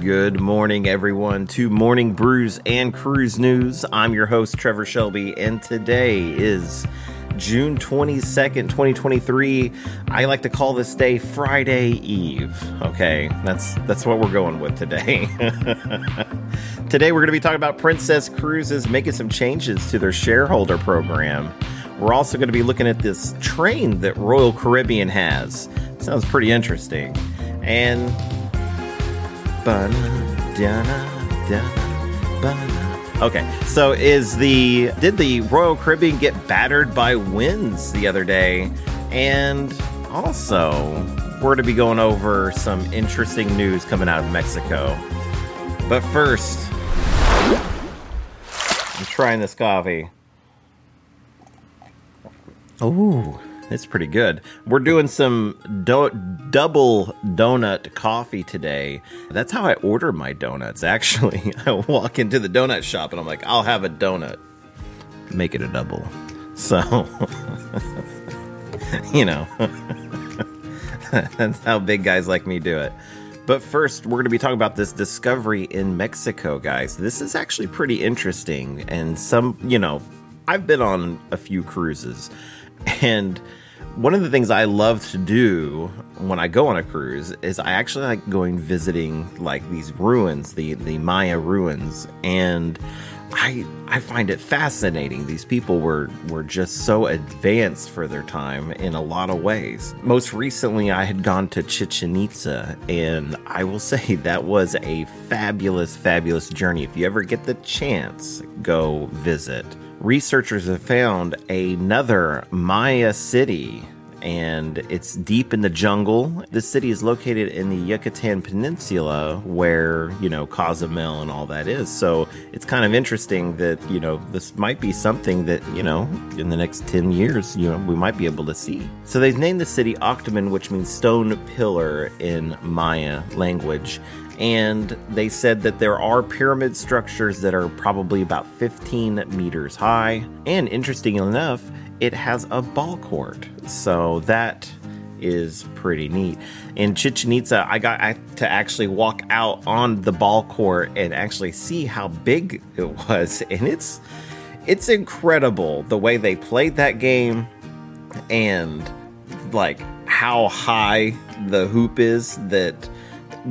Good morning, everyone, to Morning Brews and Cruise News. I'm your host, Trevor Shelby, and today is June 22nd, 2023. I like to call this day Friday Eve. Okay, that's that's what we're going with today. today we're going to be talking about Princess Cruises making some changes to their shareholder program. We're also going to be looking at this train that Royal Caribbean has. Sounds pretty interesting. And Okay, so is the did the Royal Caribbean get battered by winds the other day? And also, we're to be going over some interesting news coming out of Mexico. But first, I'm trying this coffee. Ooh. It's pretty good. We're doing some do- double donut coffee today. That's how I order my donuts, actually. I walk into the donut shop and I'm like, I'll have a donut. Make it a double. So, you know, that's how big guys like me do it. But first, we're going to be talking about this discovery in Mexico, guys. This is actually pretty interesting. And some, you know, I've been on a few cruises and one of the things I love to do when I go on a cruise is I actually like going visiting like these ruins, the the Maya ruins, and I I find it fascinating. These people were were just so advanced for their time in a lot of ways. Most recently, I had gone to Chichen Itza, and I will say that was a fabulous, fabulous journey. If you ever get the chance, go visit researchers have found another Maya city and it's deep in the jungle. This city is located in the Yucatan Peninsula where, you know, Cozumel and all that is. So it's kind of interesting that, you know, this might be something that, you know, in the next 10 years, you know, we might be able to see. So they've named the city Octoman, which means stone pillar in Maya language and they said that there are pyramid structures that are probably about 15 meters high. And interesting enough, it has a ball court. So that is pretty neat. In Chichen Itza, I got to actually walk out on the ball court and actually see how big it was, and it's it's incredible the way they played that game and like how high the hoop is that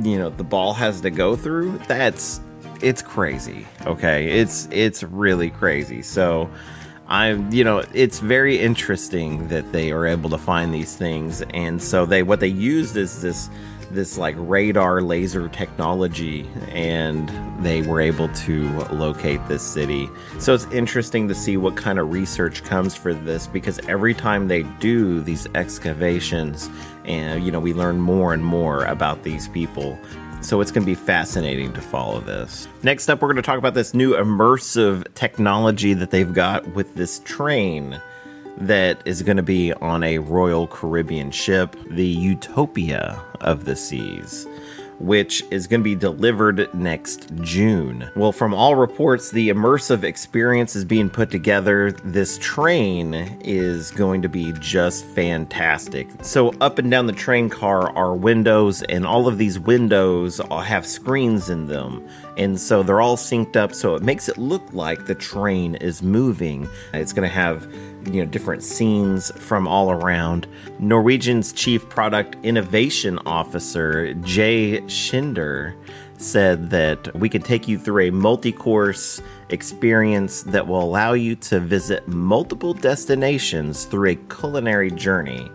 you know the ball has to go through that's it's crazy okay? It's it's really crazy. So i'm you know it's very interesting that they are able to find these things. And so they what they used is this this like radar laser technology and they were able to locate this city. So it's interesting to see what kind of research comes for this because every time they do these excavations and you know we learn more and more about these people. So it's going to be fascinating to follow this. Next up we're going to talk about this new immersive technology that they've got with this train that is going to be on a Royal Caribbean ship, the Utopia of the Seas which is going to be delivered next June. Well, from all reports, the immersive experience is being put together. This train is going to be just fantastic. So, up and down the train car are windows, and all of these windows have screens in them. And so they're all synced up, so it makes it look like the train is moving. It's going to have you know different scenes from all around. Norwegian's chief product innovation officer Jay Schneider said that we can take you through a multi-course experience that will allow you to visit multiple destinations through a culinary journey,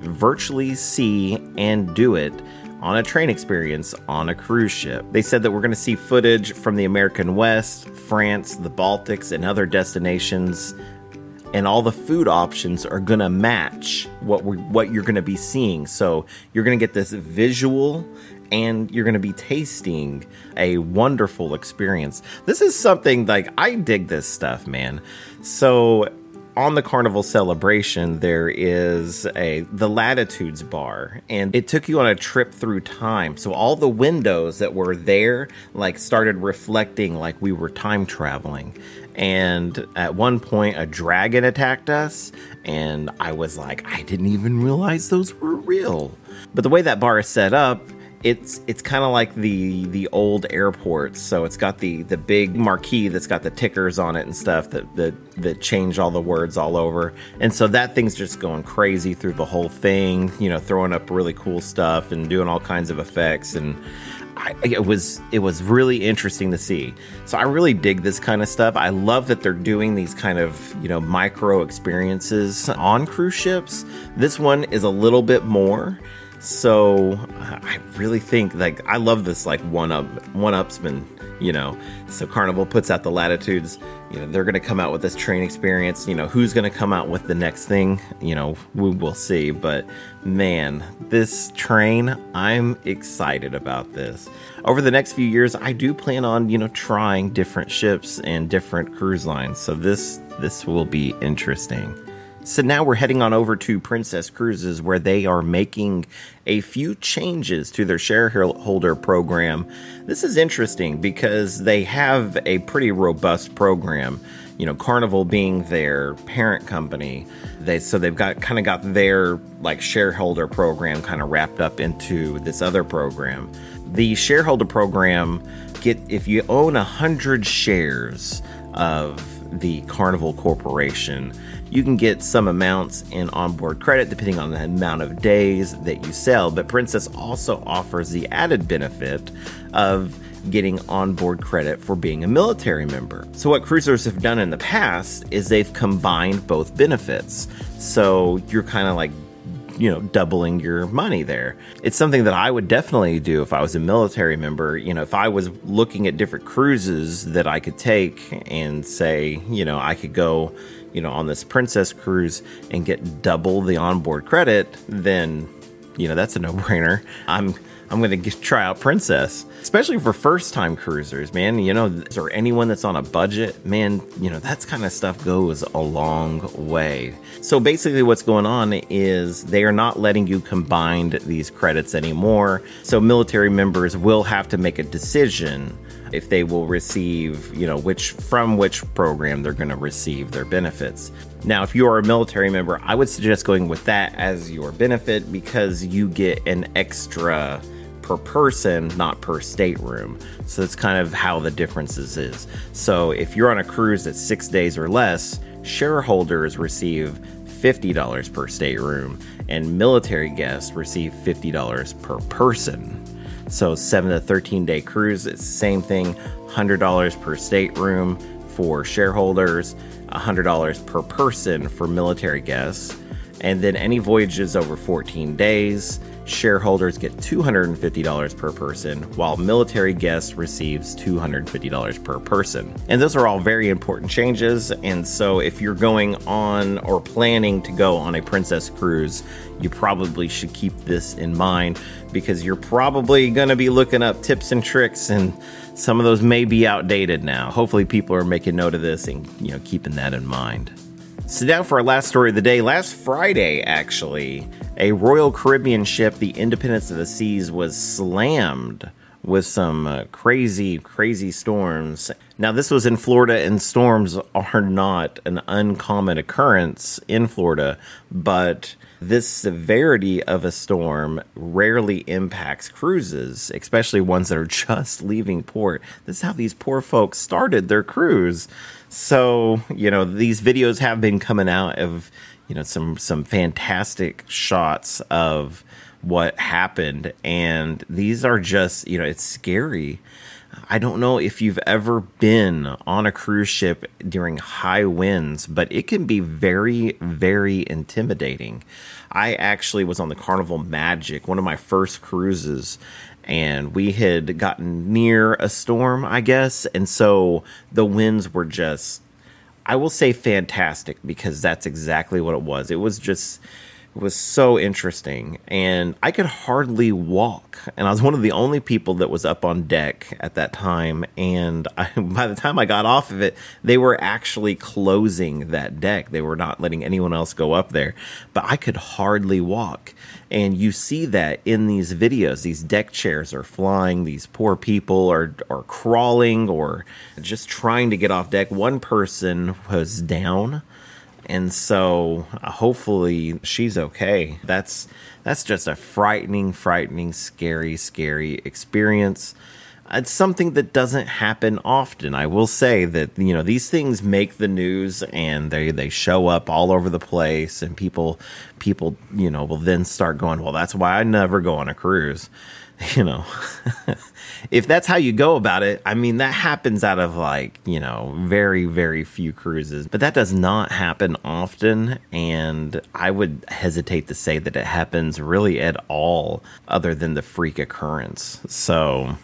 virtually see and do it on a train experience on a cruise ship. They said that we're going to see footage from the American West, France, the Baltics, and other destinations and all the food options are going to match what we what you're going to be seeing. So you're going to get this visual and you're going to be tasting a wonderful experience. This is something like I dig this stuff, man. So on the carnival celebration there is a the latitudes bar and it took you on a trip through time so all the windows that were there like started reflecting like we were time traveling and at one point a dragon attacked us and i was like i didn't even realize those were real but the way that bar is set up it's it's kind of like the the old airports. So it's got the the big marquee that's got the tickers on it and stuff that that that change all the words all over. And so that thing's just going crazy through the whole thing. You know, throwing up really cool stuff and doing all kinds of effects and. I, it was it was really interesting to see. So I really dig this kind of stuff. I love that they're doing these kind of you know micro experiences on cruise ships. This one is a little bit more. So I really think like I love this like one up one upsman, you know. So Carnival puts out the latitudes, you know, they're gonna come out with this train experience. You know, who's gonna come out with the next thing, you know, we will see. But man, this train, I'm excited about this. Over the next few years, I do plan on, you know, trying different ships and different cruise lines. So this this will be interesting. So now we're heading on over to Princess Cruises, where they are making a few changes to their shareholder program. This is interesting because they have a pretty robust program. You know, Carnival being their parent company, they so they've got kind of got their like shareholder program kind of wrapped up into this other program. The shareholder program get if you own a hundred shares of the Carnival Corporation you can get some amounts in onboard credit depending on the amount of days that you sell, but Princess also offers the added benefit of getting onboard credit for being a military member. So, what cruisers have done in the past is they've combined both benefits. So, you're kind of like you know doubling your money there it's something that i would definitely do if i was a military member you know if i was looking at different cruises that i could take and say you know i could go you know, on this Princess cruise and get double the onboard credit, then you know that's a no-brainer. I'm I'm going to try out Princess, especially for first-time cruisers, man. You know, or anyone that's on a budget, man. You know, that's kind of stuff goes a long way. So basically, what's going on is they are not letting you combine these credits anymore. So military members will have to make a decision if they will receive, you know, which from which program they're going to receive their benefits. Now, if you are a military member, I would suggest going with that as your benefit because you get an extra per person, not per stateroom. So that's kind of how the differences is. So if you're on a cruise that's six days or less, shareholders receive $50 per stateroom, and military guests receive $50 per person. So, 7 to 13 day cruise, it's the same thing $100 per stateroom for shareholders, $100 per person for military guests. And then any voyages over 14 days, shareholders get $250 per person, while military guests receives $250 per person. And those are all very important changes. And so if you're going on or planning to go on a Princess cruise, you probably should keep this in mind because you're probably going to be looking up tips and tricks and some of those may be outdated now. Hopefully people are making note of this and, you know, keeping that in mind. So now for our last story of the day. Last Friday, actually, a Royal Caribbean ship, the Independence of the Seas, was slammed with some uh, crazy, crazy storms. Now, this was in Florida, and storms are not an uncommon occurrence in Florida, but this severity of a storm rarely impacts cruises, especially ones that are just leaving port. This is how these poor folks started their cruise. So, you know, these videos have been coming out of, you know, some some fantastic shots of what happened and these are just, you know, it's scary. I don't know if you've ever been on a cruise ship during high winds, but it can be very, very intimidating. I actually was on the Carnival Magic, one of my first cruises, and we had gotten near a storm, I guess. And so the winds were just, I will say fantastic because that's exactly what it was. It was just, was so interesting. And I could hardly walk. And I was one of the only people that was up on deck at that time. And I, by the time I got off of it, they were actually closing that deck. They were not letting anyone else go up there. But I could hardly walk. And you see that in these videos. These deck chairs are flying. These poor people are, are crawling or just trying to get off deck. One person was down And so uh, hopefully she's okay. That's that's just a frightening, frightening, scary, scary experience it's something that doesn't happen often. I will say that you know these things make the news and they they show up all over the place and people people you know will then start going, well that's why I never go on a cruise. You know. if that's how you go about it, I mean that happens out of like, you know, very very few cruises, but that does not happen often and I would hesitate to say that it happens really at all other than the freak occurrence. So,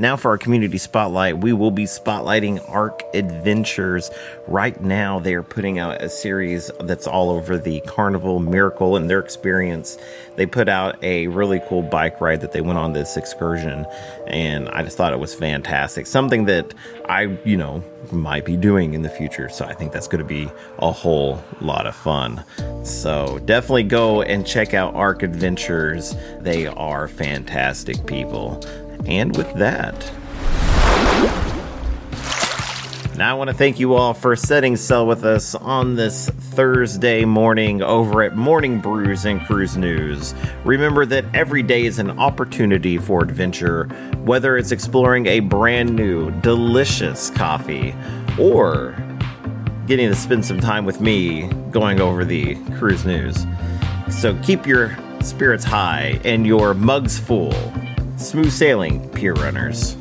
now, for our community spotlight, we will be spotlighting Arc Adventures. Right now, they are putting out a series that's all over the Carnival Miracle and their experience. They put out a really cool bike ride that they went on this excursion, and I just thought it was fantastic. Something that I, you know, might be doing in the future. So I think that's going to be a whole lot of fun. So definitely go and check out Arc Adventures. They are fantastic people. And with that, now I want to thank you all for setting sail with us on this Thursday morning over at Morning Brews and Cruise News. Remember that every day is an opportunity for adventure, whether it's exploring a brand new, delicious coffee or getting to spend some time with me going over the cruise news. So keep your spirits high and your mugs full Smooth sailing, pier runners.